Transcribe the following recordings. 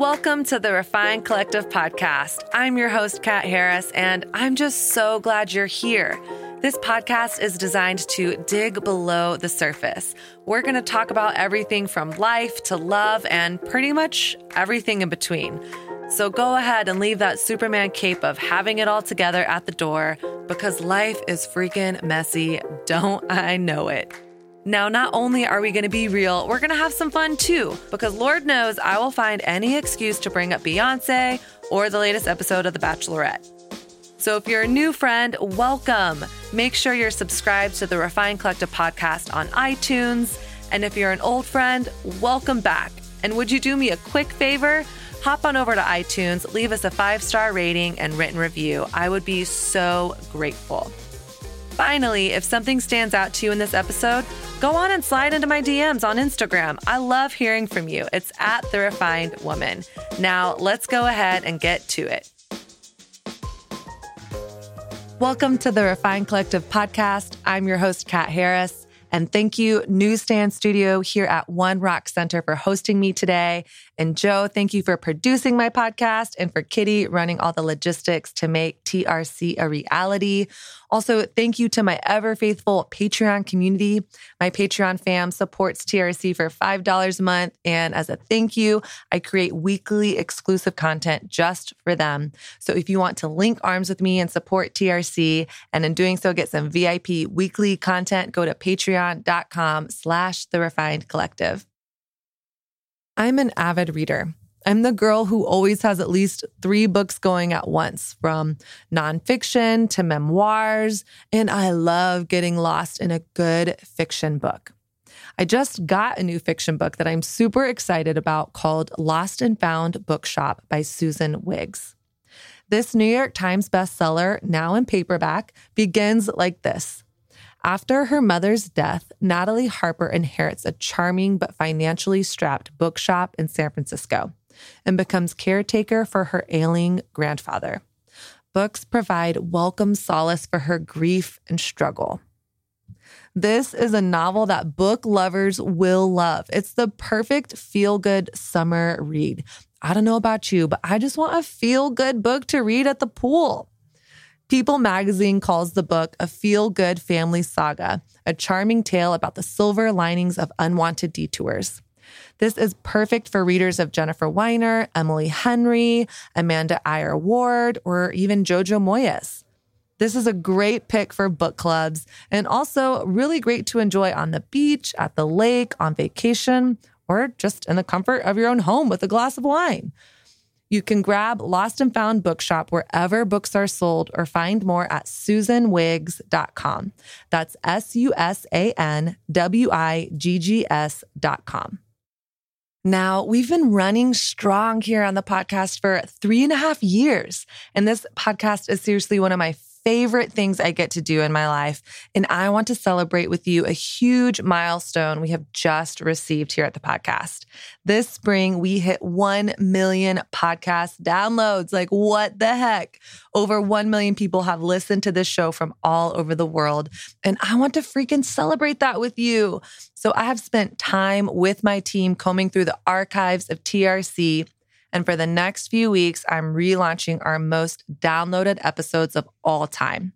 Welcome to the Refined Collective podcast. I'm your host, Kat Harris, and I'm just so glad you're here. This podcast is designed to dig below the surface. We're going to talk about everything from life to love and pretty much everything in between. So go ahead and leave that Superman cape of having it all together at the door because life is freaking messy. Don't I know it? Now, not only are we going to be real, we're going to have some fun too, because Lord knows I will find any excuse to bring up Beyonce or the latest episode of The Bachelorette. So, if you're a new friend, welcome. Make sure you're subscribed to the Refined Collective podcast on iTunes. And if you're an old friend, welcome back. And would you do me a quick favor? Hop on over to iTunes, leave us a five star rating and written review. I would be so grateful. Finally, if something stands out to you in this episode, go on and slide into my DMs on Instagram. I love hearing from you. It's at The Refined Woman. Now, let's go ahead and get to it. Welcome to the Refined Collective podcast. I'm your host, Kat Harris. And thank you, Newsstand Studio here at One Rock Center for hosting me today. And Joe, thank you for producing my podcast and for Kitty running all the logistics to make TRC a reality. Also, thank you to my ever faithful Patreon community. My Patreon fam supports TRC for $5 a month. And as a thank you, I create weekly exclusive content just for them. So if you want to link arms with me and support TRC, and in doing so, get some VIP weekly content, go to patreon.com slash the refined collective. I'm an avid reader. I'm the girl who always has at least three books going at once, from nonfiction to memoirs, and I love getting lost in a good fiction book. I just got a new fiction book that I'm super excited about called Lost and Found Bookshop by Susan Wiggs. This New York Times bestseller, now in paperback, begins like this. After her mother's death, Natalie Harper inherits a charming but financially strapped bookshop in San Francisco and becomes caretaker for her ailing grandfather. Books provide welcome solace for her grief and struggle. This is a novel that book lovers will love. It's the perfect feel good summer read. I don't know about you, but I just want a feel good book to read at the pool. People magazine calls the book a feel good family saga, a charming tale about the silver linings of unwanted detours. This is perfect for readers of Jennifer Weiner, Emily Henry, Amanda Eyre Ward, or even Jojo Moyes. This is a great pick for book clubs and also really great to enjoy on the beach, at the lake, on vacation, or just in the comfort of your own home with a glass of wine. You can grab Lost and Found Bookshop wherever books are sold or find more at susanwiggs.com. That's S U S A N W I G G S.com. Now, we've been running strong here on the podcast for three and a half years. And this podcast is seriously one of my favorite things I get to do in my life. And I want to celebrate with you a huge milestone we have just received here at the podcast. This spring, we hit 1 million podcast downloads. Like, what the heck? Over 1 million people have listened to this show from all over the world. And I want to freaking celebrate that with you. So I have spent time with my team combing through the archives of TRC and for the next few weeks, I'm relaunching our most downloaded episodes of all time.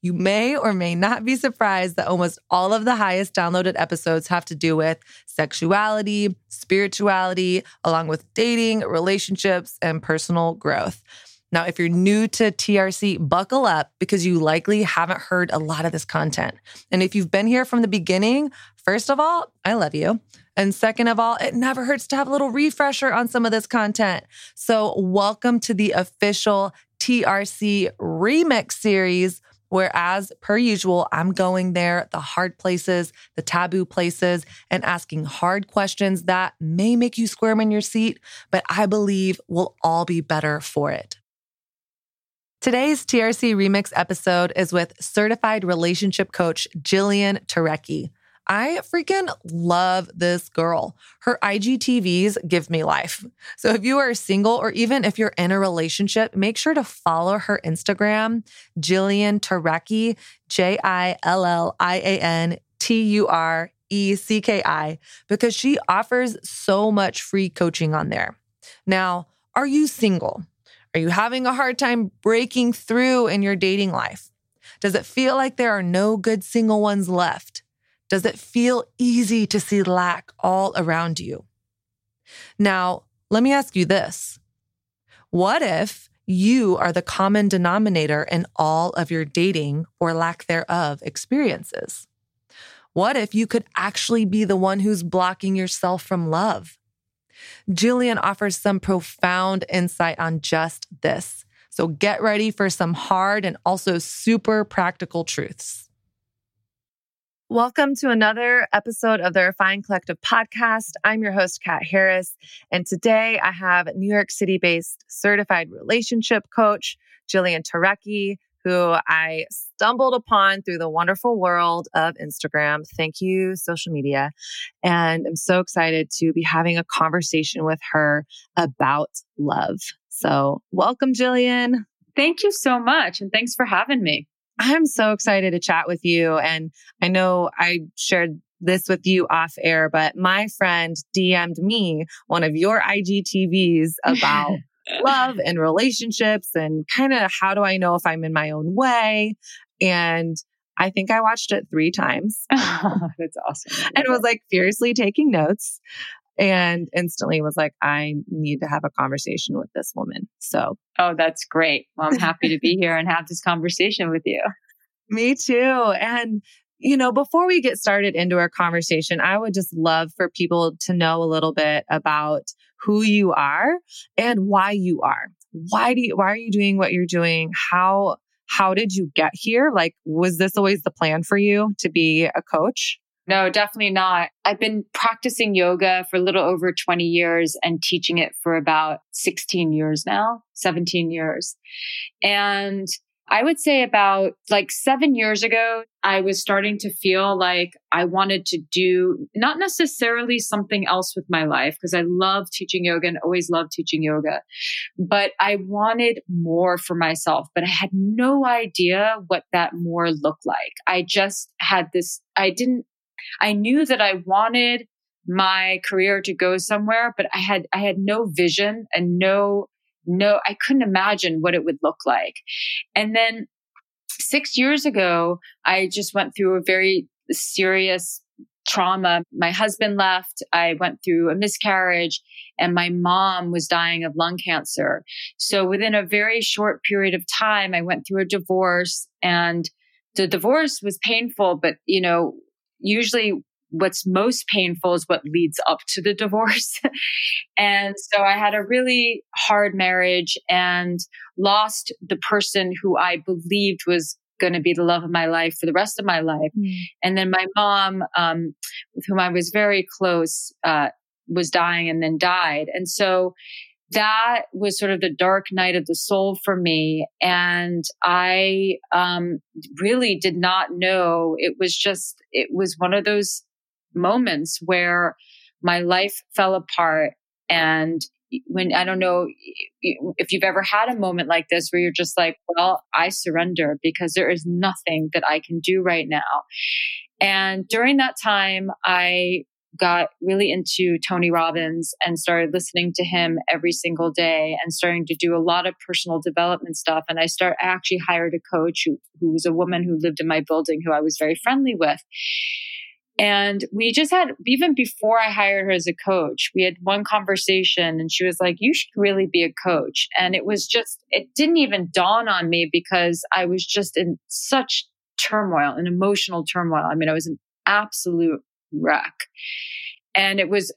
You may or may not be surprised that almost all of the highest downloaded episodes have to do with sexuality, spirituality, along with dating, relationships, and personal growth. Now, if you're new to TRC, buckle up because you likely haven't heard a lot of this content. And if you've been here from the beginning, first of all, I love you. And second of all, it never hurts to have a little refresher on some of this content. So, welcome to the official TRC remix series, where, as per usual, I'm going there, the hard places, the taboo places, and asking hard questions that may make you squirm in your seat, but I believe we'll all be better for it. Today's TRC Remix episode is with certified relationship coach Jillian Turecki. I freaking love this girl. Her IGTVs give me life. So if you are single or even if you're in a relationship, make sure to follow her Instagram, Jillian Turecki, J I L L I A N T U R E C K I, because she offers so much free coaching on there. Now, are you single? Are you having a hard time breaking through in your dating life? Does it feel like there are no good single ones left? Does it feel easy to see lack all around you? Now, let me ask you this. What if you are the common denominator in all of your dating or lack thereof experiences? What if you could actually be the one who's blocking yourself from love? Jillian offers some profound insight on just this. So get ready for some hard and also super practical truths. Welcome to another episode of the Refined Collective podcast. I'm your host, Kat Harris. And today I have New York City based certified relationship coach, Jillian Turecki, who I stumbled upon through the wonderful world of Instagram. Thank you, social media. And I'm so excited to be having a conversation with her about love. So, welcome, Jillian. Thank you so much. And thanks for having me. I'm so excited to chat with you. And I know I shared this with you off air, but my friend DM'd me one of your IGTVs about love and relationships and kind of how do I know if I'm in my own way. And I think I watched it three times. That's awesome. And was like furiously taking notes and instantly was like, I need to have a conversation with this woman. So, oh, that's great. Well, I'm happy to be here and have this conversation with you. Me too. And, you know, before we get started into our conversation, I would just love for people to know a little bit about who you are and why you are. Why do you, why are you doing what you're doing? How, how did you get here? Like, was this always the plan for you to be a coach? No, definitely not. I've been practicing yoga for a little over 20 years and teaching it for about 16 years now, 17 years. And I would say about like seven years ago, I was starting to feel like I wanted to do not necessarily something else with my life because I love teaching yoga and always loved teaching yoga, but I wanted more for myself, but I had no idea what that more looked like. I just had this, I didn't I knew that I wanted my career to go somewhere, but I had, I had no vision and no, no, I couldn't imagine what it would look like. And then six years ago, I just went through a very serious trauma. My husband left. I went through a miscarriage and my mom was dying of lung cancer. So within a very short period of time, I went through a divorce and the divorce was painful, but you know, usually what's most painful is what leads up to the divorce. and so I had a really hard marriage and lost the person who I believed was going to be the love of my life for the rest of my life. Mm. And then my mom, um, with whom I was very close, uh, was dying and then died. And so that was sort of the dark night of the soul for me. And I um, really did not know. It was just, it was one of those moments where my life fell apart. And when I don't know if you've ever had a moment like this where you're just like, well, I surrender because there is nothing that I can do right now. And during that time, I got really into Tony Robbins and started listening to him every single day and starting to do a lot of personal development stuff. And I start I actually hired a coach who, who was a woman who lived in my building who I was very friendly with. And we just had, even before I hired her as a coach, we had one conversation and she was like, you should really be a coach. And it was just, it didn't even dawn on me because I was just in such turmoil, an emotional turmoil. I mean, I was an absolute wreck. And it was,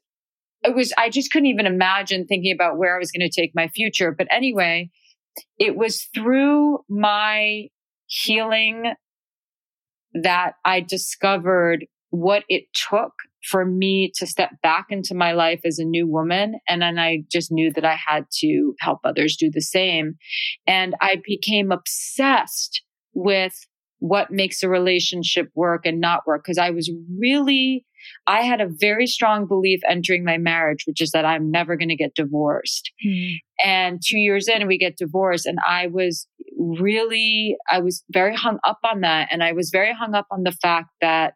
it was, I just couldn't even imagine thinking about where I was going to take my future. But anyway, it was through my healing that I discovered what it took for me to step back into my life as a new woman. And then I just knew that I had to help others do the same. And I became obsessed with what makes a relationship work and not work. Cause I was really, I had a very strong belief entering my marriage, which is that I'm never going to get divorced. Mm. And two years in, we get divorced. And I was really, I was very hung up on that. And I was very hung up on the fact that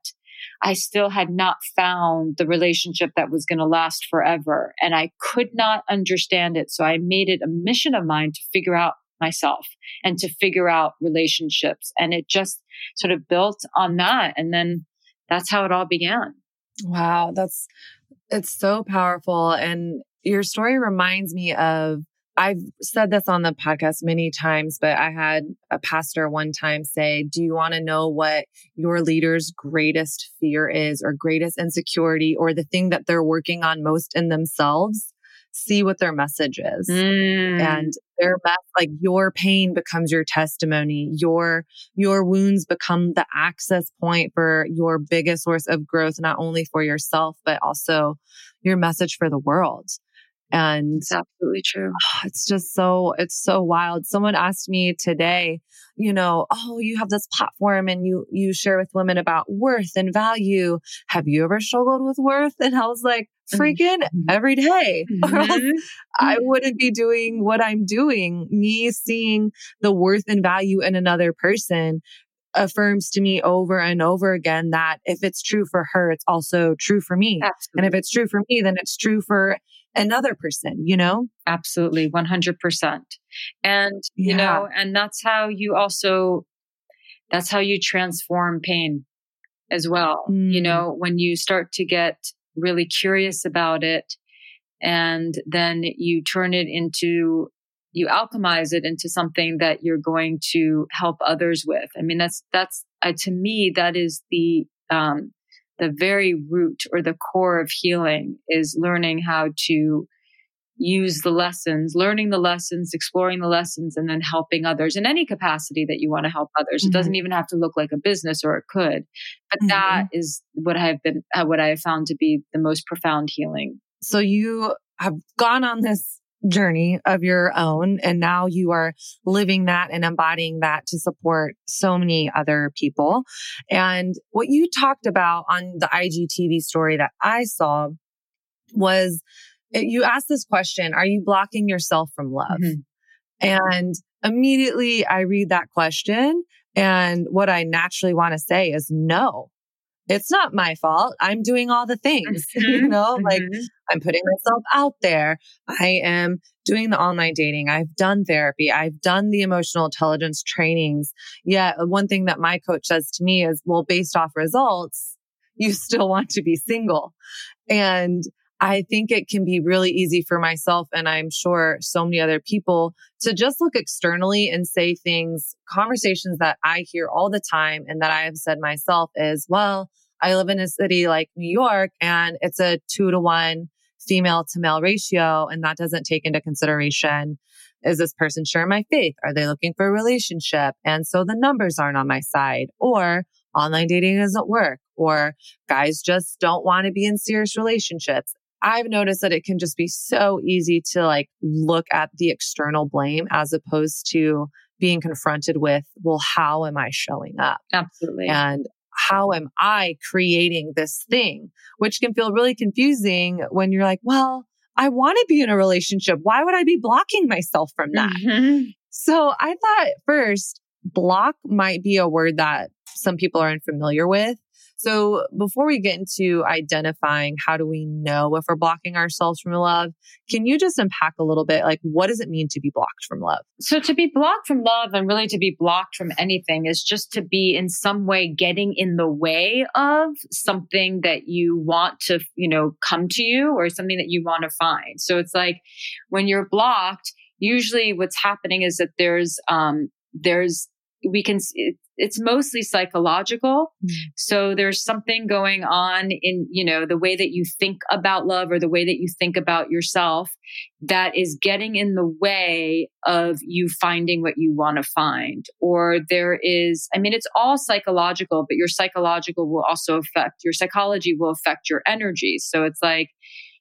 I still had not found the relationship that was going to last forever. And I could not understand it. So I made it a mission of mine to figure out myself and to figure out relationships. And it just sort of built on that. And then that's how it all began. Wow. That's, it's so powerful. And your story reminds me of I've said this on the podcast many times, but I had a pastor one time say, Do you want to know what your leader's greatest fear is or greatest insecurity or the thing that they're working on most in themselves? See what their message is. Mm. And their best, like your pain becomes your testimony. Your, your wounds become the access point for your biggest source of growth, not only for yourself, but also your message for the world. And it's absolutely true. It's just so, it's so wild. Someone asked me today, you know, oh, you have this platform and you, you share with women about worth and value. Have you ever struggled with worth? And I was like, mm-hmm. freaking mm-hmm. every day. Mm-hmm. I wouldn't be doing what I'm doing. Me seeing the worth and value in another person affirms to me over and over again that if it's true for her, it's also true for me. Absolutely. And if it's true for me, then it's true for another person, you know? Absolutely, 100%. And, yeah. you know, and that's how you also, that's how you transform pain as well. Mm. You know, when you start to get really curious about it and then you turn it into you alchemize it into something that you're going to help others with. I mean, that's, that's, uh, to me, that is the, um, the very root or the core of healing is learning how to use the lessons, learning the lessons, exploring the lessons, and then helping others in any capacity that you want to help others. Mm-hmm. It doesn't even have to look like a business or it could, but mm-hmm. that is what I've been, uh, what I have found to be the most profound healing. So you have gone on this journey of your own. And now you are living that and embodying that to support so many other people. And what you talked about on the IGTV story that I saw was you asked this question, are you blocking yourself from love? Mm-hmm. And immediately I read that question. And what I naturally want to say is no it's not my fault. I'm doing all the things, mm-hmm. you know, mm-hmm. like I'm putting myself out there. I am doing the online dating. I've done therapy. I've done the emotional intelligence trainings. Yet one thing that my coach says to me is, well, based off results, you still want to be single. And I think it can be really easy for myself and I'm sure so many other people to just look externally and say things, conversations that I hear all the time and that I have said myself is, well, I live in a city like New York and it's a two to one female to male ratio. And that doesn't take into consideration, is this person sharing my faith? Are they looking for a relationship? And so the numbers aren't on my side or online dating doesn't work or guys just don't want to be in serious relationships. I've noticed that it can just be so easy to like look at the external blame as opposed to being confronted with, well, how am I showing up? Absolutely. And how am I creating this thing? Which can feel really confusing when you're like, well, I want to be in a relationship. Why would I be blocking myself from that? Mm-hmm. So I thought first, block might be a word that some people are unfamiliar with. So before we get into identifying how do we know if we're blocking ourselves from love, can you just unpack a little bit? Like, what does it mean to be blocked from love? So to be blocked from love and really to be blocked from anything is just to be in some way getting in the way of something that you want to, you know, come to you or something that you want to find. So it's like when you're blocked, usually what's happening is that there's, um, there's we can it's mostly psychological. Mm. So there's something going on in, you know, the way that you think about love or the way that you think about yourself that is getting in the way of you finding what you want to find. Or there is, I mean, it's all psychological, but your psychological will also affect your psychology will affect your energy. So it's like,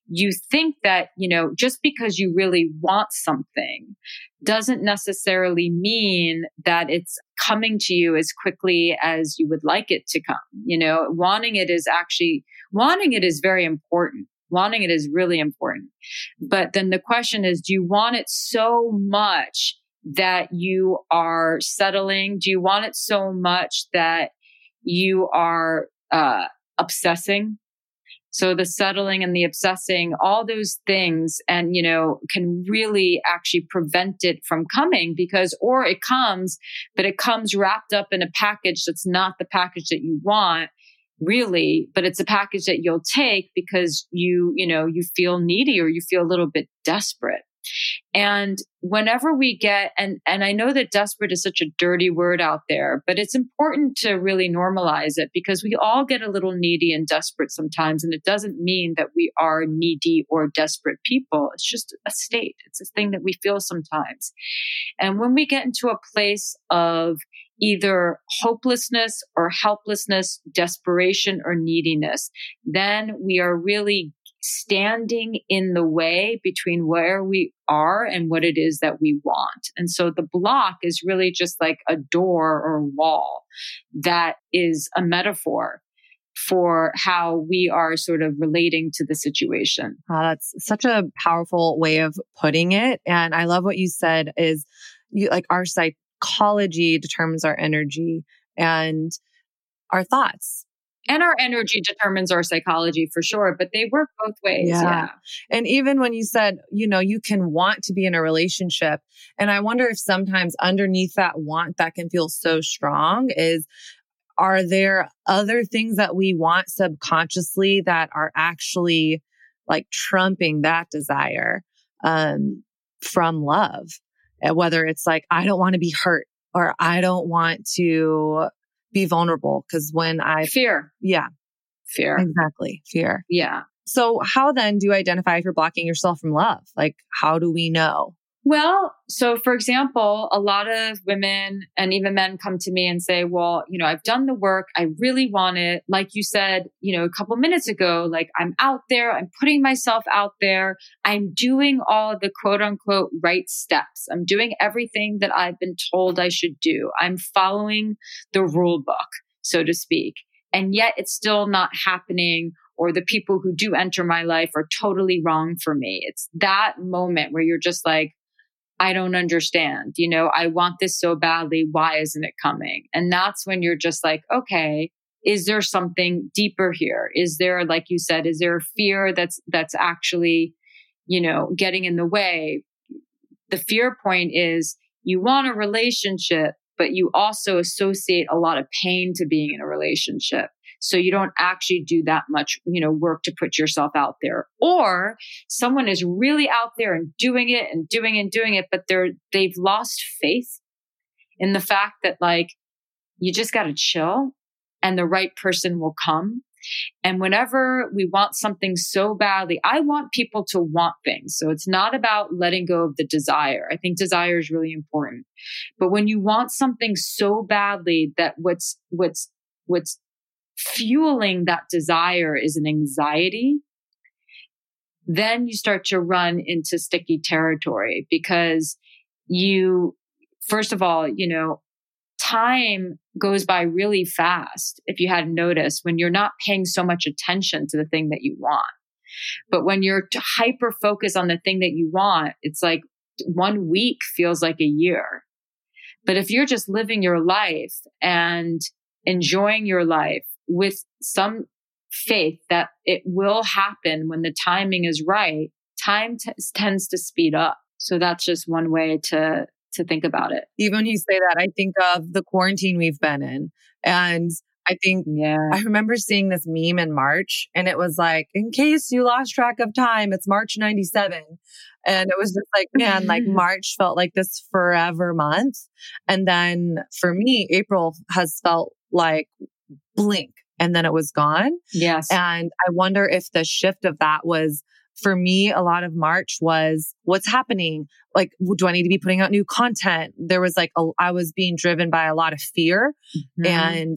you think that, you know, just because you really want something doesn't necessarily mean that it's coming to you as quickly as you would like it to come. You know, wanting it is actually, wanting it is very important. Wanting it is really important. But then the question is, do you want it so much that you are settling? Do you want it so much that you are, uh, obsessing. So the settling and the obsessing, all those things, and, you know, can really actually prevent it from coming because, or it comes, but it comes wrapped up in a package that's not the package that you want really, but it's a package that you'll take because you, you know, you feel needy or you feel a little bit desperate. And whenever we get, and, and I know that desperate is such a dirty word out there, but it's important to really normalize it because we all get a little needy and desperate sometimes. And it doesn't mean that we are needy or desperate people. It's just a state. It's a thing that we feel sometimes. And when we get into a place of either hopelessness or helplessness, desperation or neediness, then we are really standing in the way between where we are and what it is that we want. And so the block is really just like a door or wall that is a metaphor for how we are sort of relating to the situation. Oh, that's such a powerful way of putting it. And I love what you said is you like our psychology determines our energy and our thoughts and our energy determines our psychology for sure, but they work both ways. Yeah. yeah. And even when you said, you know, you can want to be in a relationship. And I wonder if sometimes underneath that want that can feel so strong is, are there other things that we want subconsciously that are actually like trumping that desire, um, from love? Whether it's like, I don't want to be hurt or I don't want to be vulnerable because when I fear, yeah, fear, exactly, fear, yeah. So how then do you identify if you're blocking yourself from love? Like, how do we know? Well, so for example, a lot of women and even men come to me and say, well, you know, I've done the work. I really want it. Like you said, you know, a couple minutes ago, like I'm out there, I'm putting myself out there. I'm doing all the quote unquote right steps. I'm doing everything that I've been told I should do. I'm following the rule book, so to speak. And yet it's still not happening or the people who do enter my life are totally wrong for me. It's that moment where you're just like, I don't understand. You know, I want this so badly. Why isn't it coming? And that's when you're just like, okay, is there something deeper here? Is there, like you said, is there a fear that's, that's actually, you know, getting in the way? The fear point is you want a relationship, but you also associate a lot of pain to being in a relationship. So you don't actually do that much, you know, work to put yourself out there. Or someone is really out there and doing it and doing and doing it, but they're, they've lost faith in the fact that like, you just got to chill and the right person will come. And whenever we want something so badly, I want people to want things. So it's not about letting go of the desire. I think desire is really important. But when you want something so badly that what's, what's, what's fueling that desire is an anxiety, then you start to run into sticky territory because you, first of all, you know, time goes by really fast. If you hadn't noticed, when you're not paying so much attention to the thing that you want. But when you're hyper focused on the thing that you want, it's like one week feels like a year. But if you're just living your life and enjoying your life with some faith that it will happen when the timing is right, time t- tends to speed up. So that's just one way to to think about it. Even when you say that, I think of the quarantine we've been in. And I think yeah. I remember seeing this meme in March and it was like, in case you lost track of time, it's March 97. And it was just like, man, like March felt like this forever month. And then for me, April has felt like blink and then it was gone. Yes. And I wonder if the shift of that was for me, a lot of March was what's happening? Like, do I need to be putting out new content? There was like, a, I was being driven by a lot of fear mm-hmm. and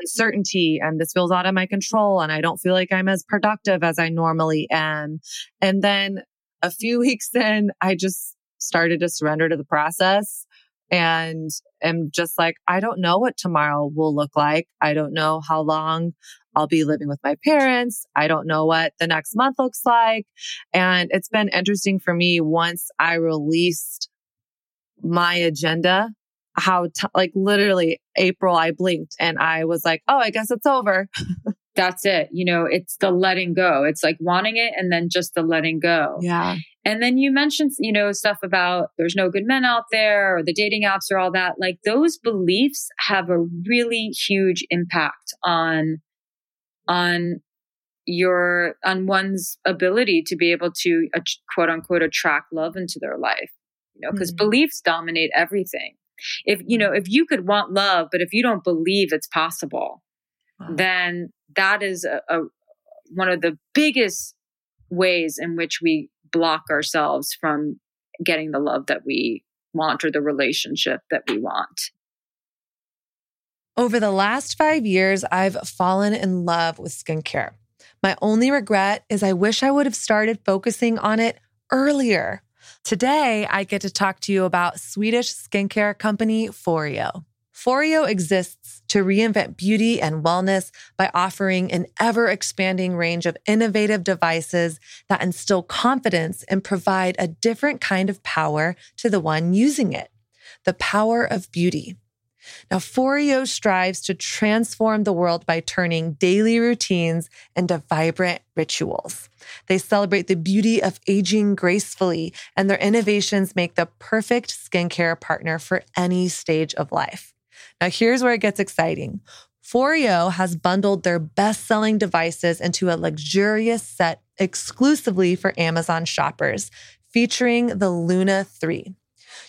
uncertainty and this feels out of my control and I don't feel like I'm as productive as I normally am. And then a few weeks in, I just started to surrender to the process and am just like, I don't know what tomorrow will look like. I don't know how long I'll be living with my parents. I don't know what the next month looks like. And it's been interesting for me once I released my agenda, how, t- like literally April, I blinked and I was like, oh, I guess it's over. that's it. You know, it's the letting go. It's like wanting it and then just the letting go. Yeah. And then you mentioned, you know, stuff about there's no good men out there or the dating apps or all that. Like those beliefs have a really huge impact on, on your, on one's ability to be able to uh, quote unquote attract love into their life, you know, because mm-hmm. beliefs dominate everything. If, you know, if you could want love, but if you don't believe it's possible, wow. then that is a, a, one of the biggest ways in which we block ourselves from getting the love that we want or the relationship that we want. Over the last five years, I've fallen in love with skincare. My only regret is I wish I would have started focusing on it earlier. Today, I get to talk to you about Swedish skincare company Foreo. Foreo exists to reinvent beauty and wellness by offering an ever expanding range of innovative devices that instill confidence and provide a different kind of power to the one using it. The power of beauty. Now, Foreo strives to transform the world by turning daily routines into vibrant rituals. They celebrate the beauty of aging gracefully, and their innovations make the perfect skincare partner for any stage of life. Now, here's where it gets exciting. Foreo has bundled their best selling devices into a luxurious set exclusively for Amazon shoppers, featuring the Luna 3.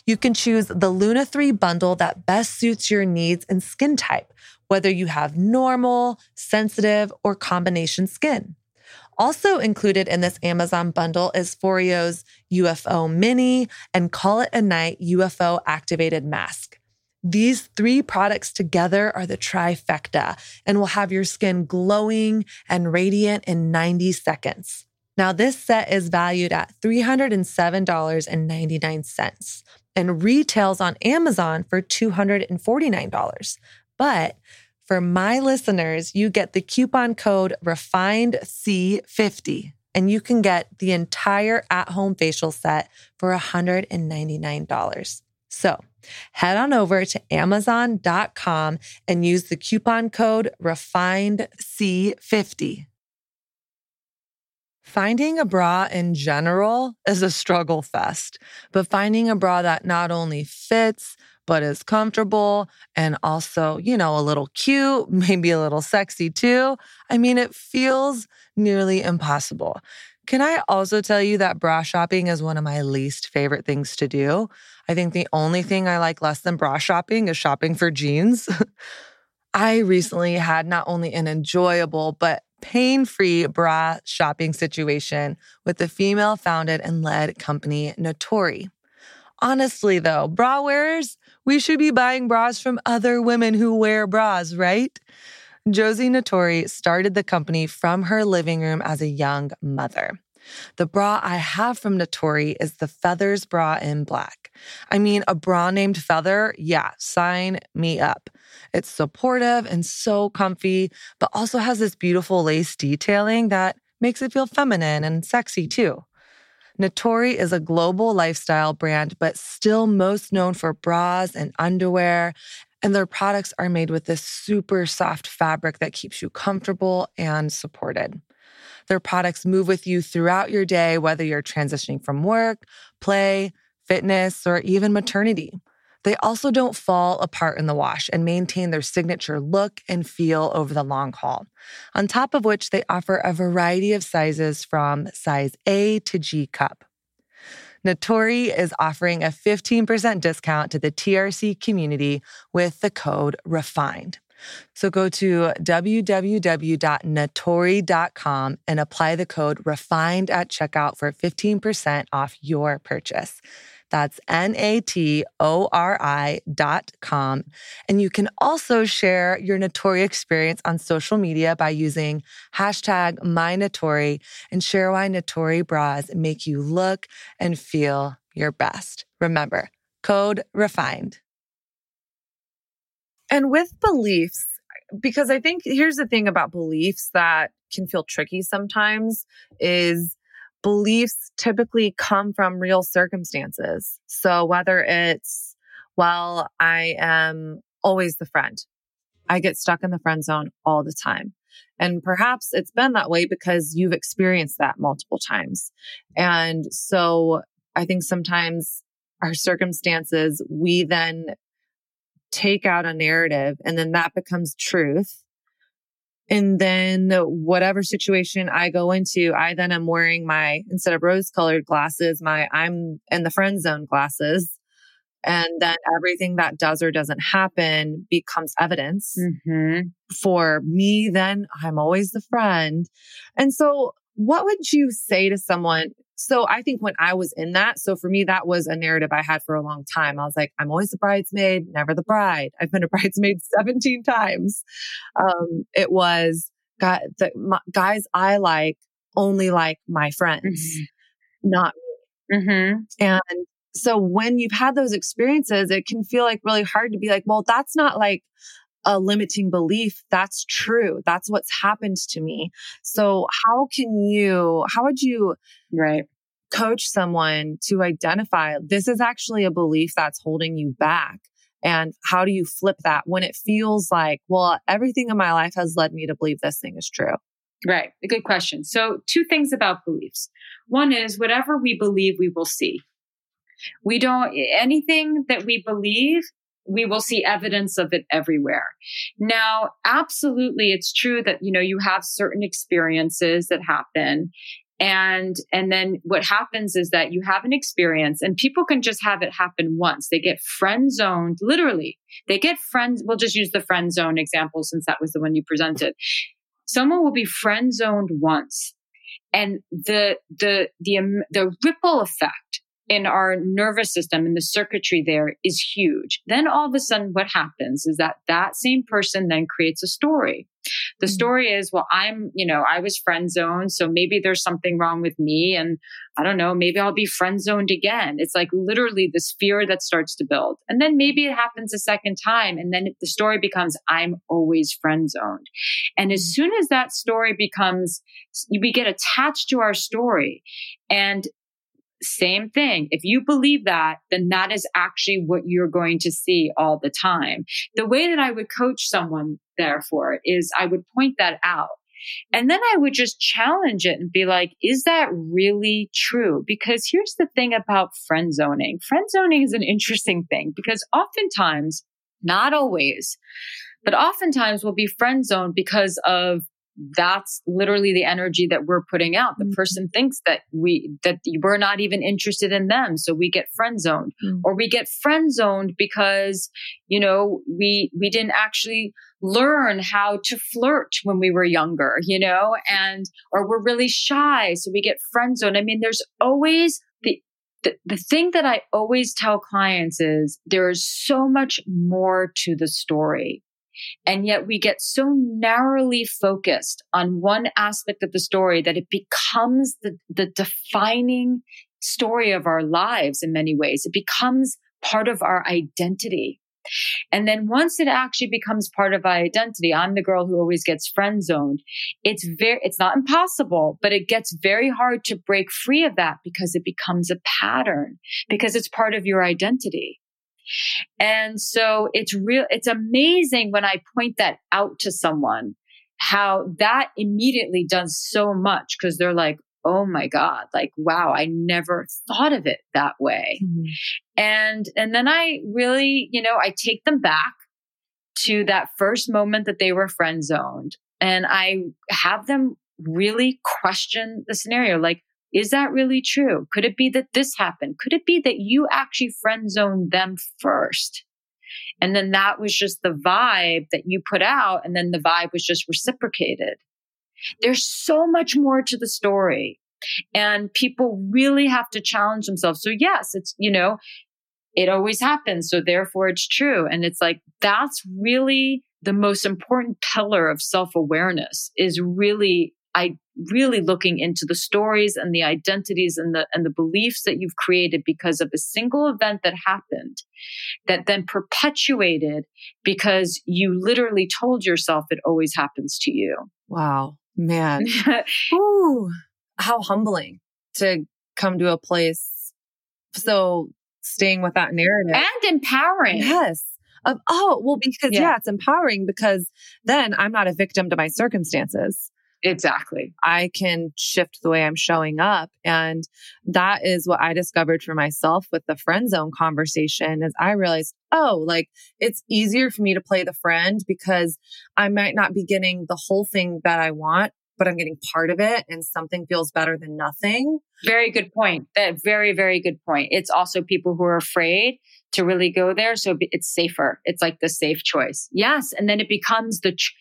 You can choose the Luna 3 bundle that best suits your needs and skin type, whether you have normal, sensitive, or combination skin. Also included in this Amazon bundle is Foreo's UFO Mini and Call It a Night UFO activated mask. These three products together are the trifecta and will have your skin glowing and radiant in 90 seconds. Now, this set is valued at $307.99 and retails on Amazon for $249. But for my listeners, you get the coupon code REFINEDC50 and you can get the entire at home facial set for $199. So head on over to amazon.com and use the coupon code REFINEDC50. Finding a bra in general is a struggle fest, but finding a bra that not only fits, but is comfortable and also, you know, a little cute, maybe a little sexy too. I mean, it feels nearly impossible. Can I also tell you that bra shopping is one of my least favorite things to do? I think the only thing I like less than bra shopping is shopping for jeans. I recently had not only an enjoyable, but pain free bra shopping situation with the female founded and led company Natori. Honestly, though, bra wearers, we should be buying bras from other women who wear bras, right? Josie Natori started the company from her living room as a young mother. The bra I have from Natori is the Feathers bra in black. I mean, a bra named Feather? Yeah, sign me up. It's supportive and so comfy, but also has this beautiful lace detailing that makes it feel feminine and sexy too. Natori is a global lifestyle brand, but still most known for bras and underwear and their products are made with this super soft fabric that keeps you comfortable and supported. Their products move with you throughout your day, whether you're transitioning from work, play, fitness, or even maternity. They also don't fall apart in the wash and maintain their signature look and feel over the long haul. On top of which, they offer a variety of sizes from size A to G cup. Natori is offering a 15% discount to the TRC community with the code REFINED. So go to www.natori.com and apply the code REFINED at checkout for 15% off your purchase. That's N A T O R I dot com. And you can also share your Natori experience on social media by using hashtag MyNatori and share why Natori bras make you look and feel your best. Remember, code refined. And with beliefs, because I think here's the thing about beliefs that can feel tricky sometimes is beliefs typically come from real circumstances. So whether it's, well, I am always the friend. I get stuck in the friend zone all the time. And perhaps it's been that way because you've experienced that multiple times. And so I think sometimes our circumstances, we then take out a narrative and then that becomes truth. And then whatever situation I go into, I then am wearing my, instead of rose colored glasses, my I'm in the friend zone glasses. And then everything that does or doesn't happen becomes evidence mm-hmm. for me. Then I'm always the friend. And so what would you say to someone so I think when I was in that, so for me, that was a narrative I had for a long time. I was like, I'm always the bridesmaid, never the bride. I've been a bridesmaid 17 times. Um, it was got the my, guys I like only like my friends, mm-hmm. not me. Mm-hmm. And so when you've had those experiences, it can feel like really hard to be like, well, that's not like a limiting belief. That's true. That's what's happened to me. So how can you, how would you right coach someone to identify this is actually a belief that's holding you back? And how do you flip that when it feels like, well, everything in my life has led me to believe this thing is true? Right. A good question. So two things about beliefs. One is whatever we believe, we will see. We don't, anything that we believe we will see evidence of it everywhere. Now, absolutely, it's true that, you know, you have certain experiences that happen. And, and then what happens is that you have an experience and people can just have it happen once. They get friend zoned, literally. They get friends. We'll just use the friend zone example since that was the one you presented. Someone will be friend zoned once and the, the, the, the ripple effect in our nervous system and the circuitry there is huge. Then all of a sudden what happens is that that same person then creates a story. The mm-hmm. story is, well, I'm, you know, I was friend zoned. So maybe there's something wrong with me. And I don't know, maybe I'll be friend zoned again. It's like literally this fear that starts to build. And then maybe it happens a second time. And then the story becomes, I'm always friend zoned. And as mm-hmm. soon as that story becomes, we get attached to our story and same thing. If you believe that, then that is actually what you're going to see all the time. The way that I would coach someone, therefore, is I would point that out. And then I would just challenge it and be like, is that really true? Because here's the thing about friend zoning. Friend zoning is an interesting thing because oftentimes, not always, but oftentimes we'll be friend zoned because of that's literally the energy that we're putting out. The mm-hmm. person thinks that we, that we're not even interested in them. So we get friend zoned mm-hmm. or we get friend zoned because, you know, we, we didn't actually learn how to flirt when we were younger, you know, and, or we're really shy. So we get friend zoned. I mean, there's always the, the, the thing that I always tell clients is there is so much more to the story. And yet we get so narrowly focused on one aspect of the story that it becomes the, the defining story of our lives in many ways. It becomes part of our identity. And then once it actually becomes part of our identity, I'm the girl who always gets friend zoned. It's very, it's not impossible, but it gets very hard to break free of that because it becomes a pattern because it's part of your identity. And so it's real, it's amazing when I point that out to someone, how that immediately does so much because they're like, oh my God, like, wow, I never thought of it that way. Mm-hmm. And, and then I really, you know, I take them back to that first moment that they were friend zoned and I have them really question the scenario. Like, is that really true? Could it be that this happened? Could it be that you actually friend zoned them first? And then that was just the vibe that you put out. And then the vibe was just reciprocated. There's so much more to the story and people really have to challenge themselves. So yes, it's, you know, it always happens. So therefore it's true. And it's like, that's really the most important pillar of self awareness is really I really looking into the stories and the identities and the and the beliefs that you've created because of a single event that happened that then perpetuated because you literally told yourself it always happens to you. Wow, man. Ooh, how humbling to come to a place so staying with that narrative and empowering. Yes. of, oh, well, because yeah. yeah, it's empowering because then I'm not a victim to my circumstances. Exactly. I can shift the way I'm showing up. And that is what I discovered for myself with the friend zone conversation is I realized, oh, like it's easier for me to play the friend because I might not be getting the whole thing that I want, but I'm getting part of it and something feels better than nothing. Very good point. That very, very good point. It's also people who are afraid to really go there. So it's safer. It's like the safe choice. Yes. And then it becomes the, ch-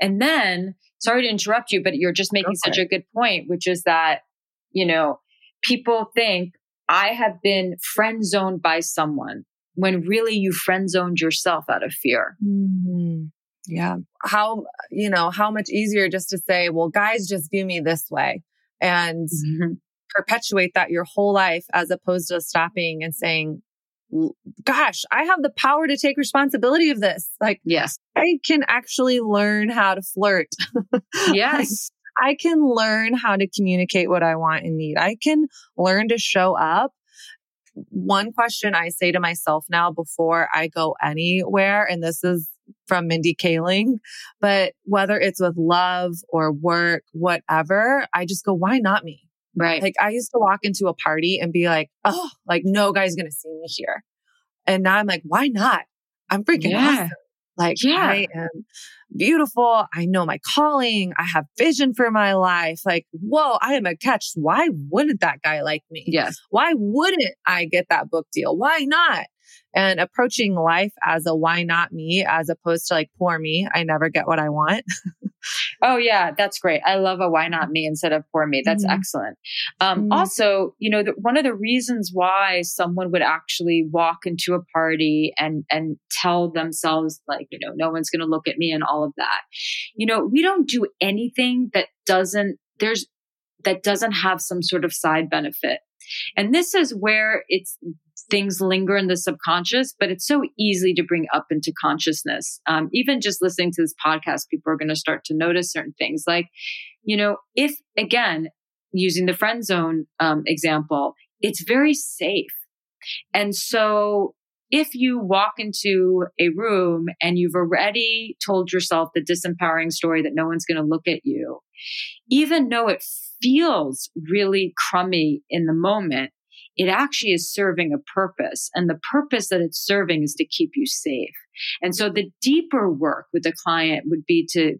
and then sorry to interrupt you, but you're just making such a good point, which is that, you know, people think I have been friend zoned by someone when really you friend zoned yourself out of fear. Mm-hmm. Yeah. How, you know, how much easier just to say, well, guys just view me this way and mm-hmm. perpetuate that your whole life as opposed to stopping and saying, gosh, I have the power to take responsibility of this. Like, yes, I can actually learn how to flirt. Yes. I, I can learn how to communicate what I want and need. I can learn to show up. One question I say to myself now before I go anywhere, and this is from Mindy Kaling, but whether it's with love or work, whatever, I just go, why not me? Right. Like I used to walk into a party and be like, oh, like no guy's going to see me here. And now I'm like, why not? I'm freaking yeah. awesome. Like yeah. I am beautiful. I know my calling. I have vision for my life. Like, whoa, I am a catch. Why wouldn't that guy like me? Yes. Why wouldn't I get that book deal? Why not? and approaching life as a why not me as opposed to like poor me. I never get what I want. oh yeah, that's great. I love a why not me instead of for me. That's mm-hmm. excellent. Um, mm-hmm. Also, you know, the, one of the reasons why someone would actually walk into a party and and tell themselves like, you know, no one's going to look at me and all of that. You know, we don't do anything that doesn't there's that doesn't have some sort of side benefit. And this is where it's things linger in the subconscious, but it's so easy to bring up into consciousness. Um, even just listening to this podcast, people are going to start to notice certain things. Like, you know, if again, using the friend zone um, example, it's very safe. And so if you walk into a room and you've already told yourself the disempowering story that no one's going to look at you, even though it feels really crummy in the moment, it actually is serving a purpose. And the purpose that it's serving is to keep you safe. And so the deeper work with the client would be to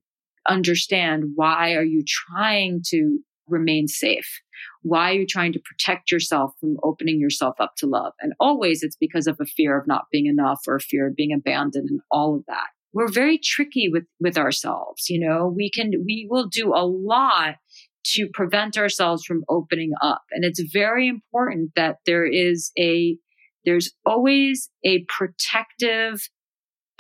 understand why are you trying to remain safe? Why are you trying to protect yourself from opening yourself up to love? And always it's because of a fear of not being enough or a fear of being abandoned and all of that. We're very tricky with, with ourselves. You know, we can, we will do a lot to prevent ourselves from opening up. And it's very important that there is a, there's always a protective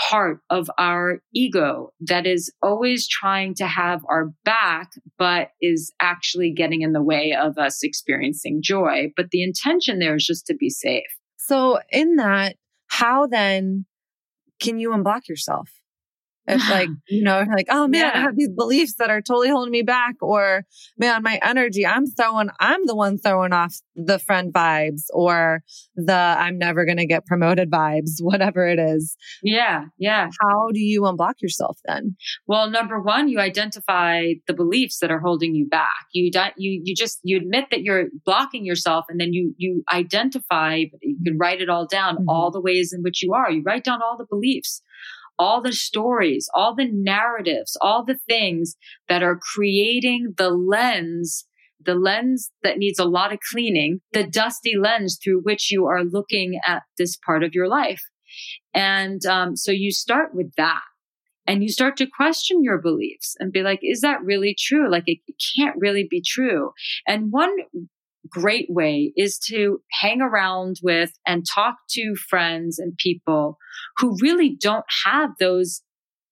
part of our ego that is always trying to have our back, but is actually getting in the way of us experiencing joy. But the intention there is just to be safe. So, in that, how then can you unblock yourself? It's like, you know, like, oh man, yeah. I have these beliefs that are totally holding me back. Or man, my energy, I'm throwing, I'm the one throwing off the friend vibes or the I'm never going to get promoted vibes, whatever it is. Yeah. Yeah. How do you unblock yourself then? Well, number one, you identify the beliefs that are holding you back. You, don't, you, you just, you admit that you're blocking yourself and then you, you identify, you can write it all down, mm-hmm. all the ways in which you are. You write down all the beliefs all the stories, all the narratives, all the things that are creating the lens, the lens that needs a lot of cleaning, the dusty lens through which you are looking at this part of your life. And um, so you start with that and you start to question your beliefs and be like, is that really true? Like, it, it can't really be true. And one great way is to hang around with and talk to friends and people who really don't have those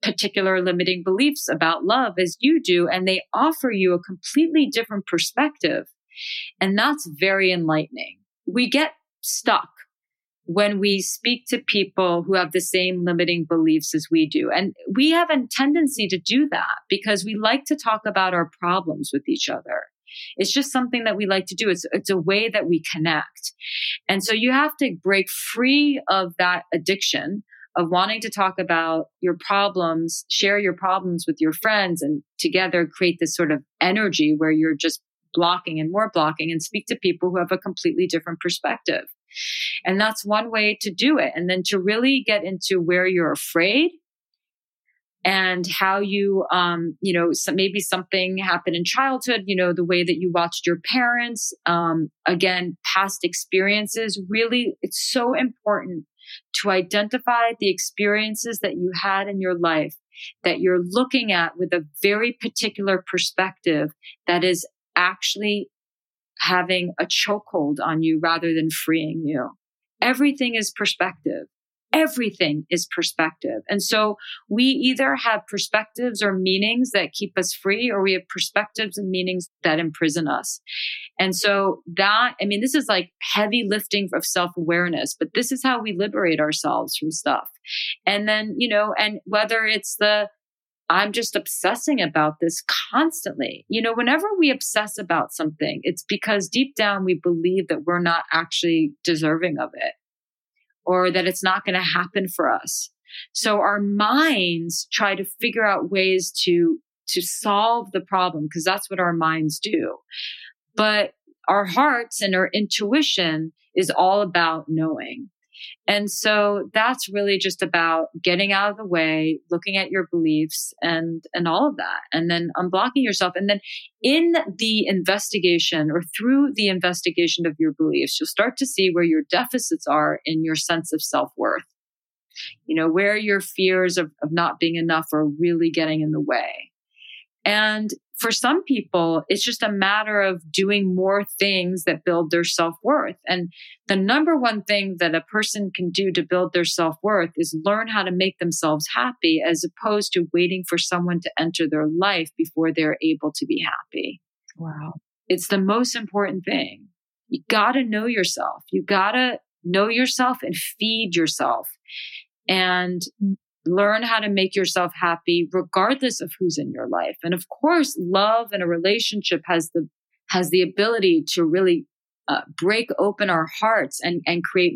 particular limiting beliefs about love as you do. And they offer you a completely different perspective. And that's very enlightening. We get stuck when we speak to people who have the same limiting beliefs as we do. And we have a tendency to do that because we like to talk about our problems with each other. It's just something that we like to do. It's, it's a way that we connect. And so you have to break free of that addiction of wanting to talk about your problems, share your problems with your friends and together create this sort of energy where you're just blocking and more blocking and speak to people who have a completely different perspective. And that's one way to do it. And then to really get into where you're afraid and how you, um, you know, maybe something happened in childhood, you know, the way that you watched your parents, um, again, past experiences. Really, it's so important to identify the experiences that you had in your life that you're looking at with a very particular perspective that is actually having a chokehold on you rather than freeing you. Everything is perspective. Everything is perspective. And so we either have perspectives or meanings that keep us free, or we have perspectives and meanings that imprison us. And so that, I mean, this is like heavy lifting of self awareness, but this is how we liberate ourselves from stuff. And then, you know, and whether it's the, I'm just obsessing about this constantly. You know, whenever we obsess about something, it's because deep down we believe that we're not actually deserving of it or that it's not going to happen for us. So our minds try to figure out ways to, to solve the problem because that's what our minds do. But our hearts and our intuition is all about knowing. And so that's really just about getting out of the way, looking at your beliefs and, and all of that, and then unblocking yourself. And then in the investigation or through the investigation of your beliefs, you'll start to see where your deficits are in your sense of self worth. You know, where your fears of, of not being enough are really getting in the way. And for some people, it's just a matter of doing more things that build their self worth. And the number one thing that a person can do to build their self worth is learn how to make themselves happy as opposed to waiting for someone to enter their life before they're able to be happy. Wow. It's the most important thing. You gotta know yourself. You gotta know yourself and feed yourself. And mm. Learn how to make yourself happy regardless of who's in your life. And of course, love and a relationship has the, has the ability to really uh, break open our hearts and, and create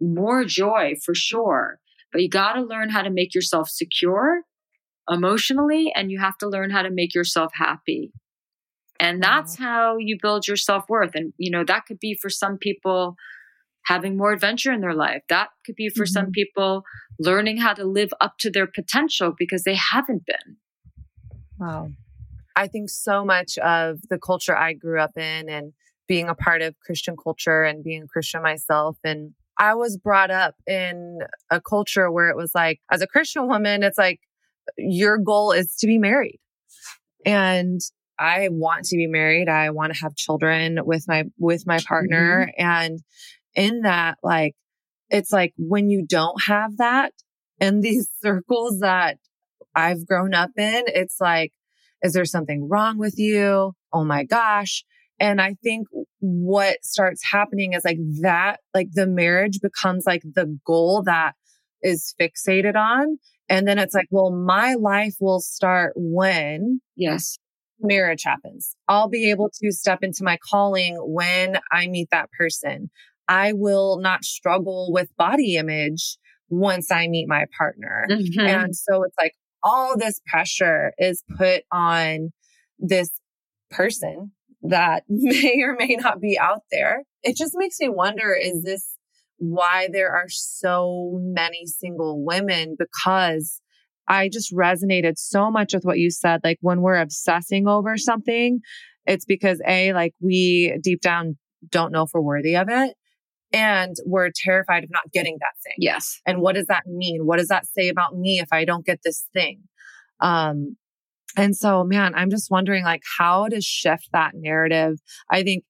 more joy for sure. But you got to learn how to make yourself secure emotionally and you have to learn how to make yourself happy. And that's how you build your self worth. And, you know, that could be for some people, having more adventure in their life. That could be for mm-hmm. some people learning how to live up to their potential because they haven't been. Wow. I think so much of the culture I grew up in and being a part of Christian culture and being a Christian myself and I was brought up in a culture where it was like as a Christian woman it's like your goal is to be married. And I want to be married. I want to have children with my with my partner mm-hmm. and in that, like, it's like when you don't have that in these circles that I've grown up in, it's like, is there something wrong with you? Oh my gosh. And I think what starts happening is like that, like the marriage becomes like the goal that is fixated on. And then it's like, well, my life will start when. Yes. Marriage happens. I'll be able to step into my calling when I meet that person. I will not struggle with body image once I meet my partner. Mm-hmm. And so it's like all this pressure is put on this person that may or may not be out there. It just makes me wonder is this why there are so many single women? Because I just resonated so much with what you said. Like when we're obsessing over something, it's because A, like we deep down don't know if we're worthy of it and we're terrified of not getting that thing. Yes. And what does that mean? What does that say about me if I don't get this thing? Um, and so, man, I'm just wondering like how to shift that narrative. I think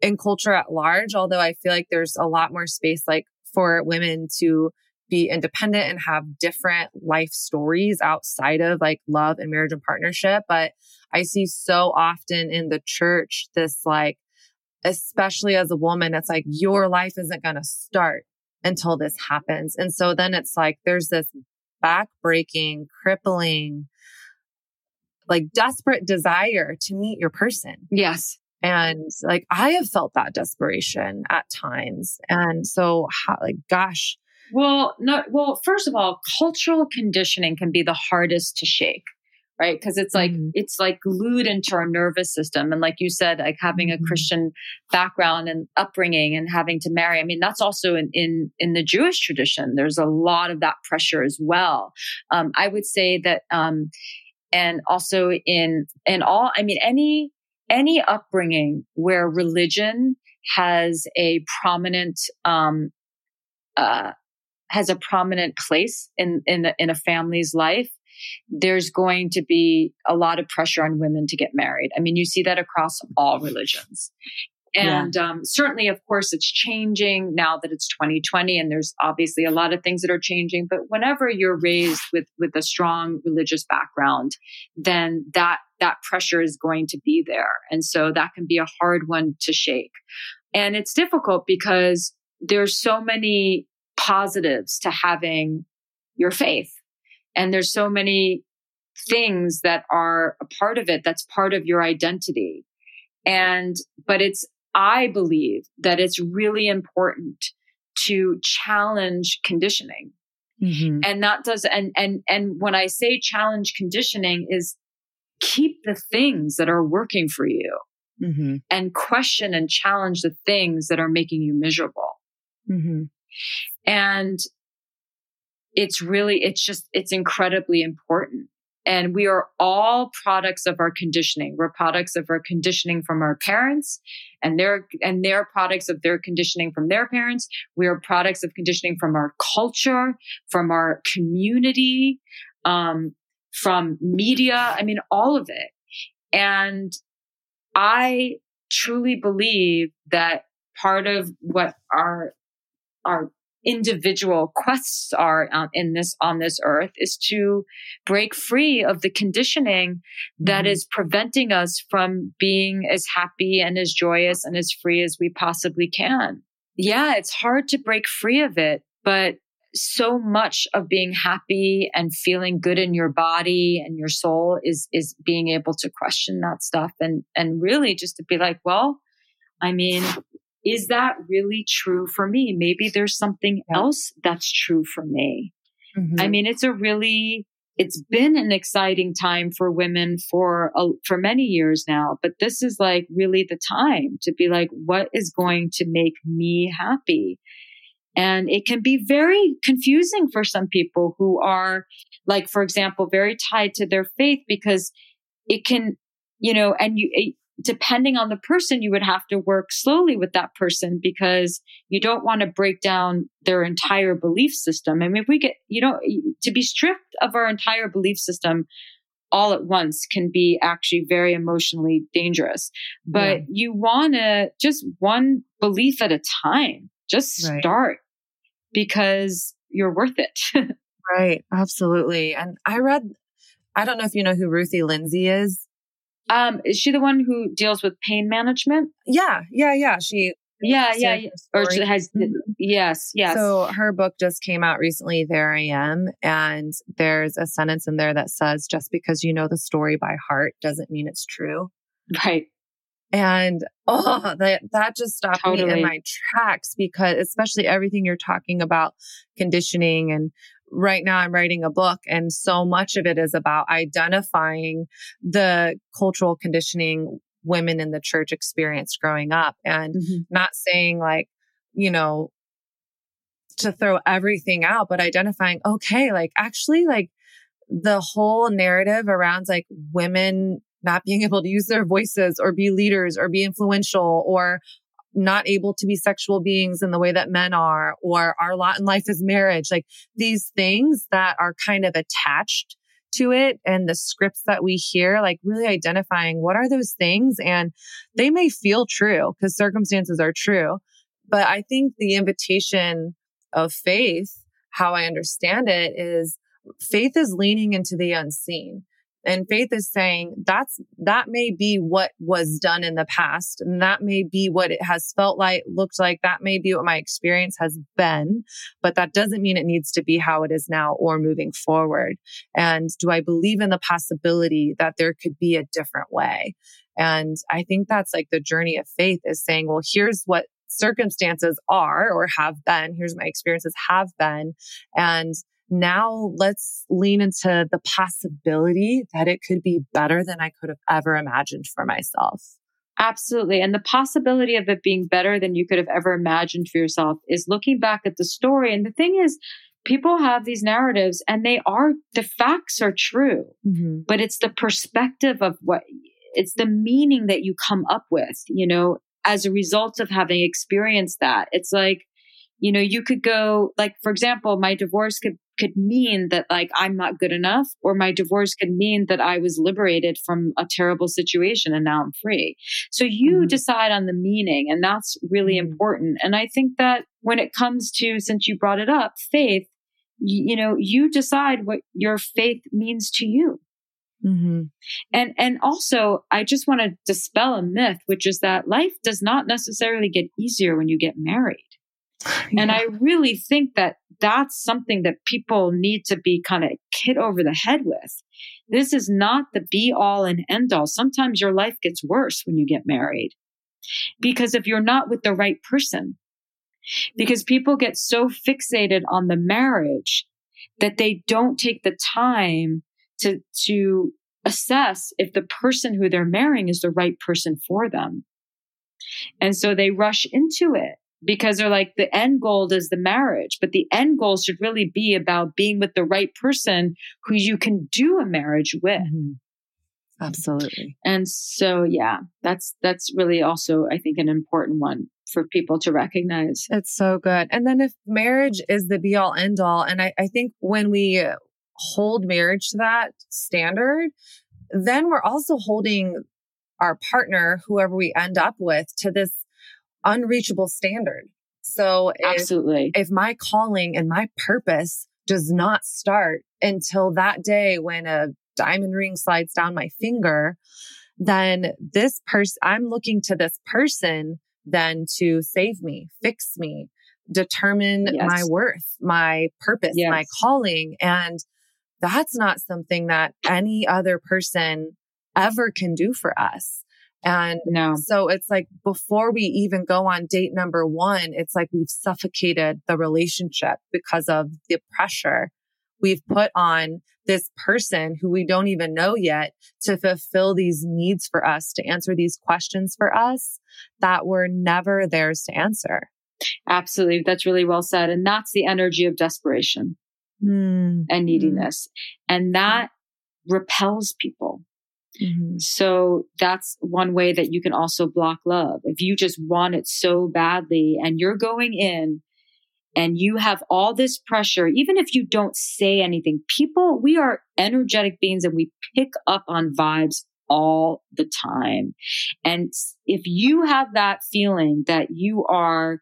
in culture at large, although I feel like there's a lot more space like for women to be independent and have different life stories outside of like love and marriage and partnership. But I see so often in the church this like especially as a woman, it's like your life isn't going to start until this happens. And so then it's like there's this backbreaking, crippling, like desperate desire to meet your person. Yes. And like I have felt that desperation at times. And so how, like, gosh, Well, no, well, first of all, cultural conditioning can be the hardest to shake right because it's like mm-hmm. it's like glued into our nervous system and like you said like having a mm-hmm. christian background and upbringing and having to marry i mean that's also in in, in the jewish tradition there's a lot of that pressure as well um, i would say that um, and also in in all i mean any any upbringing where religion has a prominent um, uh, has a prominent place in in in a family's life there's going to be a lot of pressure on women to get married. I mean, you see that across all religions. And yeah. um, certainly, of course, it's changing now that it's 2020, and there's obviously a lot of things that are changing. But whenever you're raised with with a strong religious background, then that that pressure is going to be there, and so that can be a hard one to shake. And it's difficult because there's so many positives to having your faith and there's so many things that are a part of it that's part of your identity. And, but it's, I believe that it's really important to challenge conditioning. Mm-hmm. And that does, and, and, and when I say challenge conditioning is keep the things that are working for you mm-hmm. and question and challenge the things that are making you miserable. Mm-hmm. And it's really, it's just, it's incredibly important. And we are all products of our conditioning. We're products of our conditioning from our parents and their, and their products of their conditioning from their parents. We are products of conditioning from our culture, from our community, um, from media. I mean, all of it. And I truly believe that part of what our, our individual quests are in this on this earth is to break free of the conditioning that mm-hmm. is preventing us from being as happy and as joyous and as free as we possibly can. Yeah, it's hard to break free of it, but so much of being happy and feeling good in your body and your soul is is being able to question that stuff and and really just to be like, well, I mean, is that really true for me? Maybe there's something else that's true for me. Mm-hmm. I mean, it's a really, it's been an exciting time for women for a, for many years now, but this is like really the time to be like, what is going to make me happy? And it can be very confusing for some people who are like, for example, very tied to their faith because it can, you know, and you, depending on the person, you would have to work slowly with that person because you don't want to break down their entire belief system. I mean, if we get, you know, to be stripped of our entire belief system all at once can be actually very emotionally dangerous. But yeah. you want to just one belief at a time, just start right. because you're worth it. right. Absolutely. And I read, I don't know if you know who Ruthie Lindsay is. Um, is she the one who deals with pain management? Yeah, yeah, yeah. She yeah, yeah, yeah. Or she has, mm-hmm. yes, yes. So her book just came out recently, There I Am. And there's a sentence in there that says, just because you know the story by heart doesn't mean it's true. Right. And oh, that, that just stopped totally. me in my tracks because especially everything you're talking about conditioning and right now I'm writing a book and so much of it is about identifying the cultural conditioning women in the church experienced growing up and mm-hmm. not saying like, you know, to throw everything out, but identifying, okay, like actually like the whole narrative around like women not being able to use their voices or be leaders or be influential or not able to be sexual beings in the way that men are, or our lot in life is marriage, like these things that are kind of attached to it and the scripts that we hear, like really identifying what are those things and they may feel true because circumstances are true. But I think the invitation of faith, how I understand it is faith is leaning into the unseen. And faith is saying that's, that may be what was done in the past. And that may be what it has felt like, looked like. That may be what my experience has been, but that doesn't mean it needs to be how it is now or moving forward. And do I believe in the possibility that there could be a different way? And I think that's like the journey of faith is saying, well, here's what circumstances are or have been. Here's my experiences have been. And now let's lean into the possibility that it could be better than I could have ever imagined for myself. Absolutely. And the possibility of it being better than you could have ever imagined for yourself is looking back at the story. And the thing is, people have these narratives and they are, the facts are true, mm-hmm. but it's the perspective of what, it's the meaning that you come up with, you know, as a result of having experienced that. It's like, you know, you could go, like, for example, my divorce could could mean that like I'm not good enough, or my divorce could mean that I was liberated from a terrible situation and now I'm free. So you mm-hmm. decide on the meaning, and that's really mm-hmm. important. And I think that when it comes to, since you brought it up, faith, you, you know, you decide what your faith means to you. Mm-hmm. And and also, I just want to dispel a myth, which is that life does not necessarily get easier when you get married. Yeah. And I really think that that's something that people need to be kind of hit over the head with. This is not the be all and end all. Sometimes your life gets worse when you get married because if you're not with the right person, because people get so fixated on the marriage that they don't take the time to, to assess if the person who they're marrying is the right person for them. And so they rush into it because they're like the end goal is the marriage, but the end goal should really be about being with the right person who you can do a marriage with. Mm-hmm. Absolutely. And so, yeah, that's, that's really also, I think, an important one for people to recognize. It's so good. And then if marriage is the be all end all, and I, I think when we hold marriage to that standard, then we're also holding our partner, whoever we end up with, to this unreachable standard. So if, absolutely, if my calling and my purpose does not start until that day when a diamond ring slides down my finger, then this person, I'm looking to this person then to save me, fix me, determine yes. my worth, my purpose, yes. my calling. And that's not something that any other person ever can do for us. And no. so it's like before we even go on date number one, it's like we've suffocated the relationship because of the pressure we've put on this person who we don't even know yet to fulfill these needs for us, to answer these questions for us that were never theirs to answer. Absolutely. That's really well said. And that's the energy of desperation mm. and neediness. Mm. And that repels people. Mm-hmm. So that's one way that you can also block love. If you just want it so badly and you're going in and you have all this pressure, even if you don't say anything, people, we are energetic beings and we pick up on vibes all the time. And if you have that feeling that you are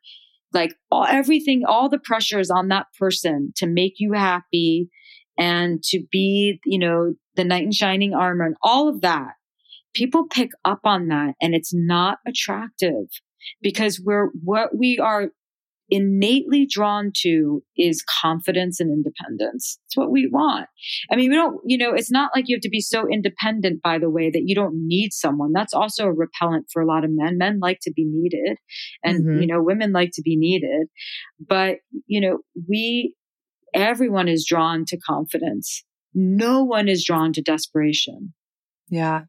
like all, everything, all the pressure is on that person to make you happy and to be, you know, the knight in shining armor and all of that. People pick up on that and it's not attractive because we're what we are innately drawn to is confidence and independence. It's what we want. I mean, we don't, you know, it's not like you have to be so independent, by the way, that you don't need someone. That's also a repellent for a lot of men. Men like to be needed and, mm-hmm. you know, women like to be needed. But, you know, we, everyone is drawn to confidence. No one is drawn to desperation. Yeah.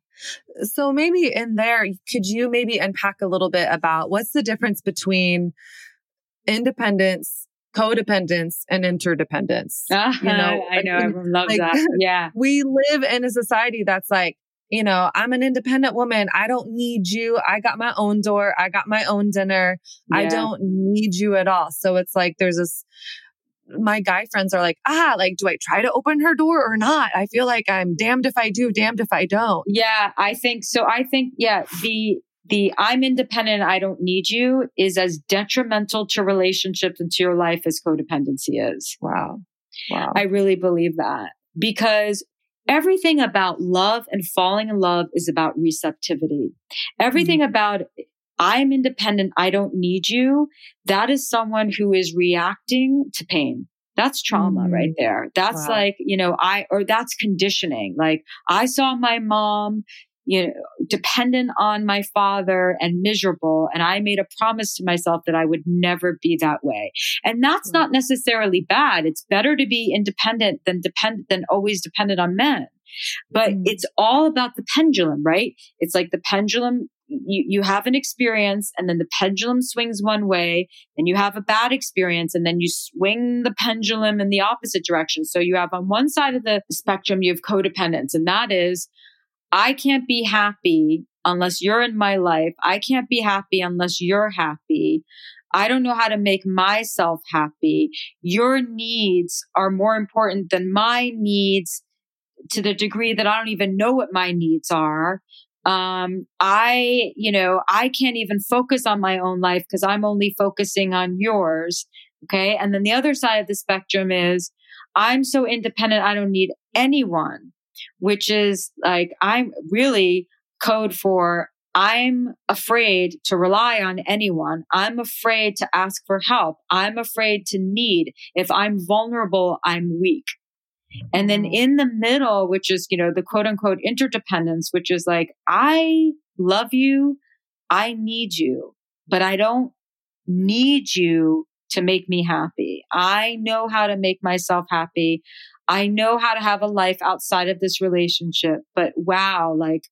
So maybe in there, could you maybe unpack a little bit about what's the difference between independence, codependence, and interdependence? Uh-huh, you know, I know everyone loves like, that. Yeah. We live in a society that's like, you know, I'm an independent woman. I don't need you. I got my own door. I got my own dinner. Yeah. I don't need you at all. So it's like there's this my guy friends are like, ah, like, do I try to open her door or not? I feel like I'm damned if I do, damned if I don't. Yeah, I think so. I think, yeah, the, the I'm independent, I don't need you is as detrimental to relationships and to your life as codependency is. Wow. Wow. I really believe that because everything about love and falling in love is about receptivity. Everything mm-hmm. about I'm independent. I don't need you. That is someone who is reacting to pain. That's trauma mm-hmm. right there. That's wow. like, you know, I, or that's conditioning. Like I saw my mom, you know, dependent on my father and miserable. And I made a promise to myself that I would never be that way. And that's not necessarily bad. It's better to be independent than dependent than always dependent on men. But mm. it's all about the pendulum, right? It's like the pendulum you, you have an experience and then the pendulum swings one way and you have a bad experience and then you swing the pendulum in the opposite direction. So you have on one side of the spectrum, you have codependence and that is I can't be happy unless you're in my life. I can't be happy unless you're happy. I don't know how to make myself happy. Your needs are more important than my needs to the degree that I don't even know what my needs are. Um, I, you know, I can't even focus on my own life because I'm only focusing on yours. Okay. And then the other side of the spectrum is I'm so independent. I don't need anyone which is like, I'm really code for I'm afraid to rely on anyone. I'm afraid to ask for help. I'm afraid to need. If I'm vulnerable, I'm weak. And then mm-hmm. in the middle, which is, you know, the quote unquote interdependence, which is like, I love you. I need you, but I don't need you to make me happy. I know how to make myself happy. I know how to have a life outside of this relationship, but wow, like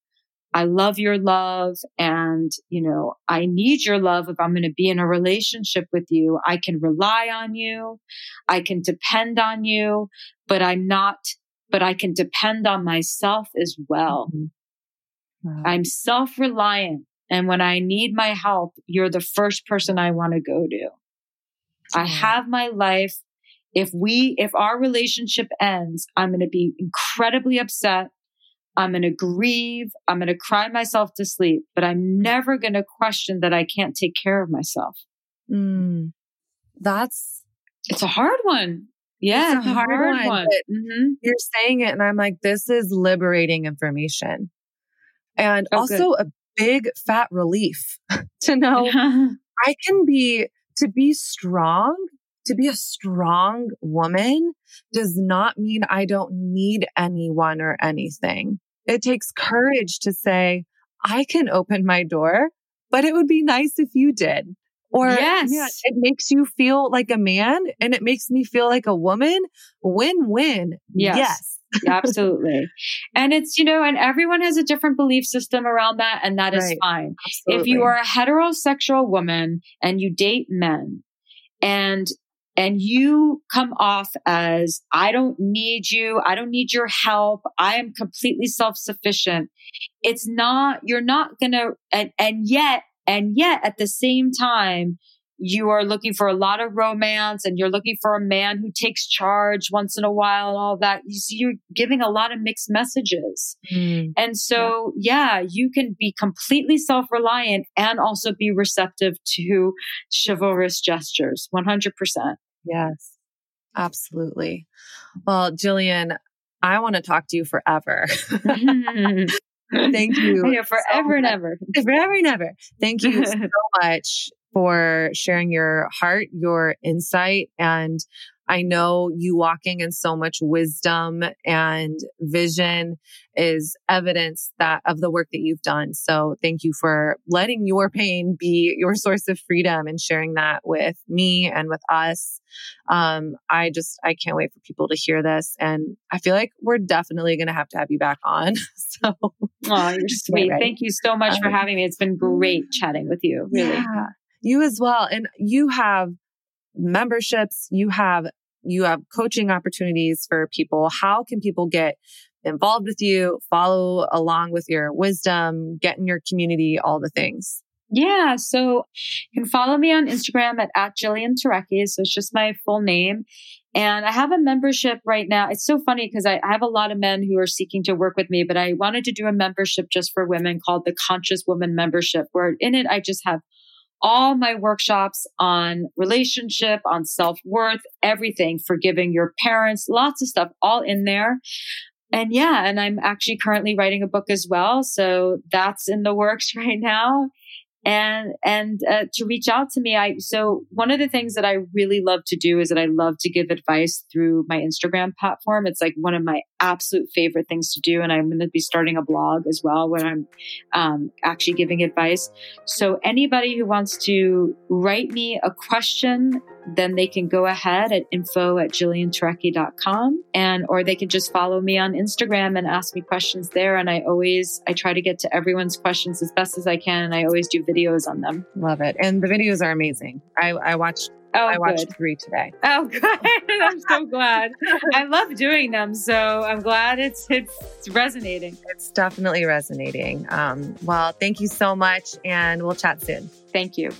I love your love and, you know, I need your love if I'm going to be in a relationship with you. I can rely on you. I can depend on you, but I'm not, but I can depend on myself as well. Mm-hmm. Wow. I'm self reliant. And when I need my help, you're the first person I want to go to. I have my life if we, if our relationship ends, I'm going to be incredibly upset. I'm going to grieve. I'm going to cry myself to sleep, but I'm never going to question that I can't take care of myself. Mm, that's, it's a hard one. Yeah, it's a hard, hard one. one. Mm-hmm. You're saying it, and I'm like, this is liberating information. And oh, also good. a big fat relief to know I can be, to be strong to be a strong woman does not mean I don't need anyone or anything. It takes courage to say, I can open my door, but it would be nice if you did. Or yes. Yeah, it makes you feel like a man and it makes me feel like a woman. Win win. Yes. yes. Absolutely. And it's, you know, and everyone has a different belief system around that, and that right. is fine. Absolutely. If you are a heterosexual woman and you date men and and you come off as, I don't need you. I don't need your help. I am completely self-sufficient. It's not, you're not going to, and, and yet, and yet at the same time, you are looking for a lot of romance and you're looking for a man who takes charge once in a while and all that. You see, you're giving a lot of mixed messages. Mm, and so, yeah. yeah, you can be completely self reliant and also be receptive to chivalrous gestures 100%. Yes, absolutely. Well, Jillian, I want to talk to you forever. Thank you. Yeah, forever so and ever. Forever and ever. Thank you so much for sharing your heart, your insight, and I know you walking in so much wisdom and vision is evidence that of the work that you've done. So thank you for letting your pain be your source of freedom and sharing that with me and with us. Um, I just, I can't wait for people to hear this. And I feel like we're definitely going to have to have you back on. so, oh, you're sweet. Thank you so much um, for having me. It's been great chatting with you. Really. Yeah, you as well. And you have memberships, you have you have coaching opportunities for people. How can people get involved with you, follow along with your wisdom, get in your community, all the things? Yeah. So you can follow me on Instagram at, at Jillian Turecki. So it's just my full name. And I have a membership right now. It's so funny because I, I, have a lot of men who are seeking to work with me, but I wanted to do a membership just for women called the Conscious Woman Membership, where in it I just have all my workshops on relationship, on self worth, everything, forgiving your parents, lots of stuff all in there. And yeah, and I'm actually currently writing a book as well. So that's in the works right now. and and uh, to reach out to me i so one of the things that i really love to do is that i love to give advice through my instagram platform it's like one of my absolute favorite things to do and i'm going to be starting a blog as well where i'm um, actually giving advice. So anybody who wants to write me a question then they can go ahead at info at jillianturecki.com and or they can just follow me on instagram and ask me questions there and i always i try to get to everyone's questions as best as i can and i always do videos on them. Love it. And the videos are amazing. I, I watched Oh, I watched good. three today. Oh, good! I'm so glad. I love doing them, so I'm glad it's it's, it's resonating. It's definitely resonating. Um, well, thank you so much, and we'll chat soon. Thank you.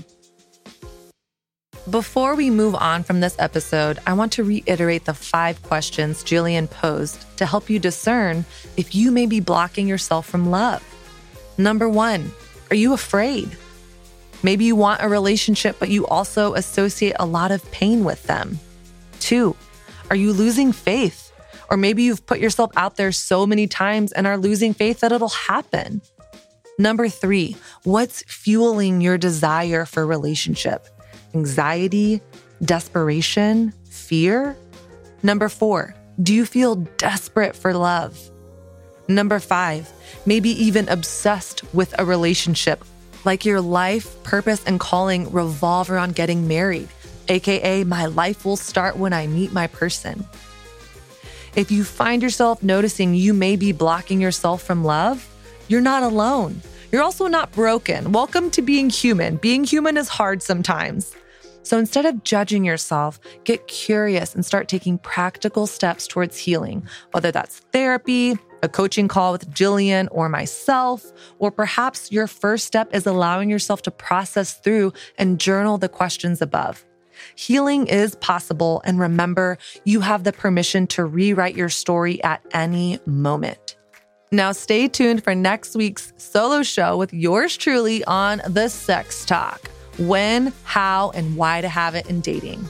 Before we move on from this episode, I want to reiterate the five questions Jillian posed to help you discern if you may be blocking yourself from love. Number one, are you afraid? Maybe you want a relationship, but you also associate a lot of pain with them. Two, are you losing faith? Or maybe you've put yourself out there so many times and are losing faith that it'll happen. Number three, what's fueling your desire for relationship? anxiety, desperation, fear? Number four, do you feel desperate for love? Number five, maybe even obsessed with a relationship, like your life, purpose, and calling revolve around getting married, AKA, my life will start when I meet my person. If you find yourself noticing you may be blocking yourself from love, you're not alone. You're also not broken. Welcome to being human. Being human is hard sometimes. So instead of judging yourself, get curious and start taking practical steps towards healing, whether that's therapy, a coaching call with Jillian or myself, or perhaps your first step is allowing yourself to process through and journal the questions above. Healing is possible, and remember, you have the permission to rewrite your story at any moment. Now, stay tuned for next week's solo show with yours truly on the Sex Talk when, how, and why to have it in dating.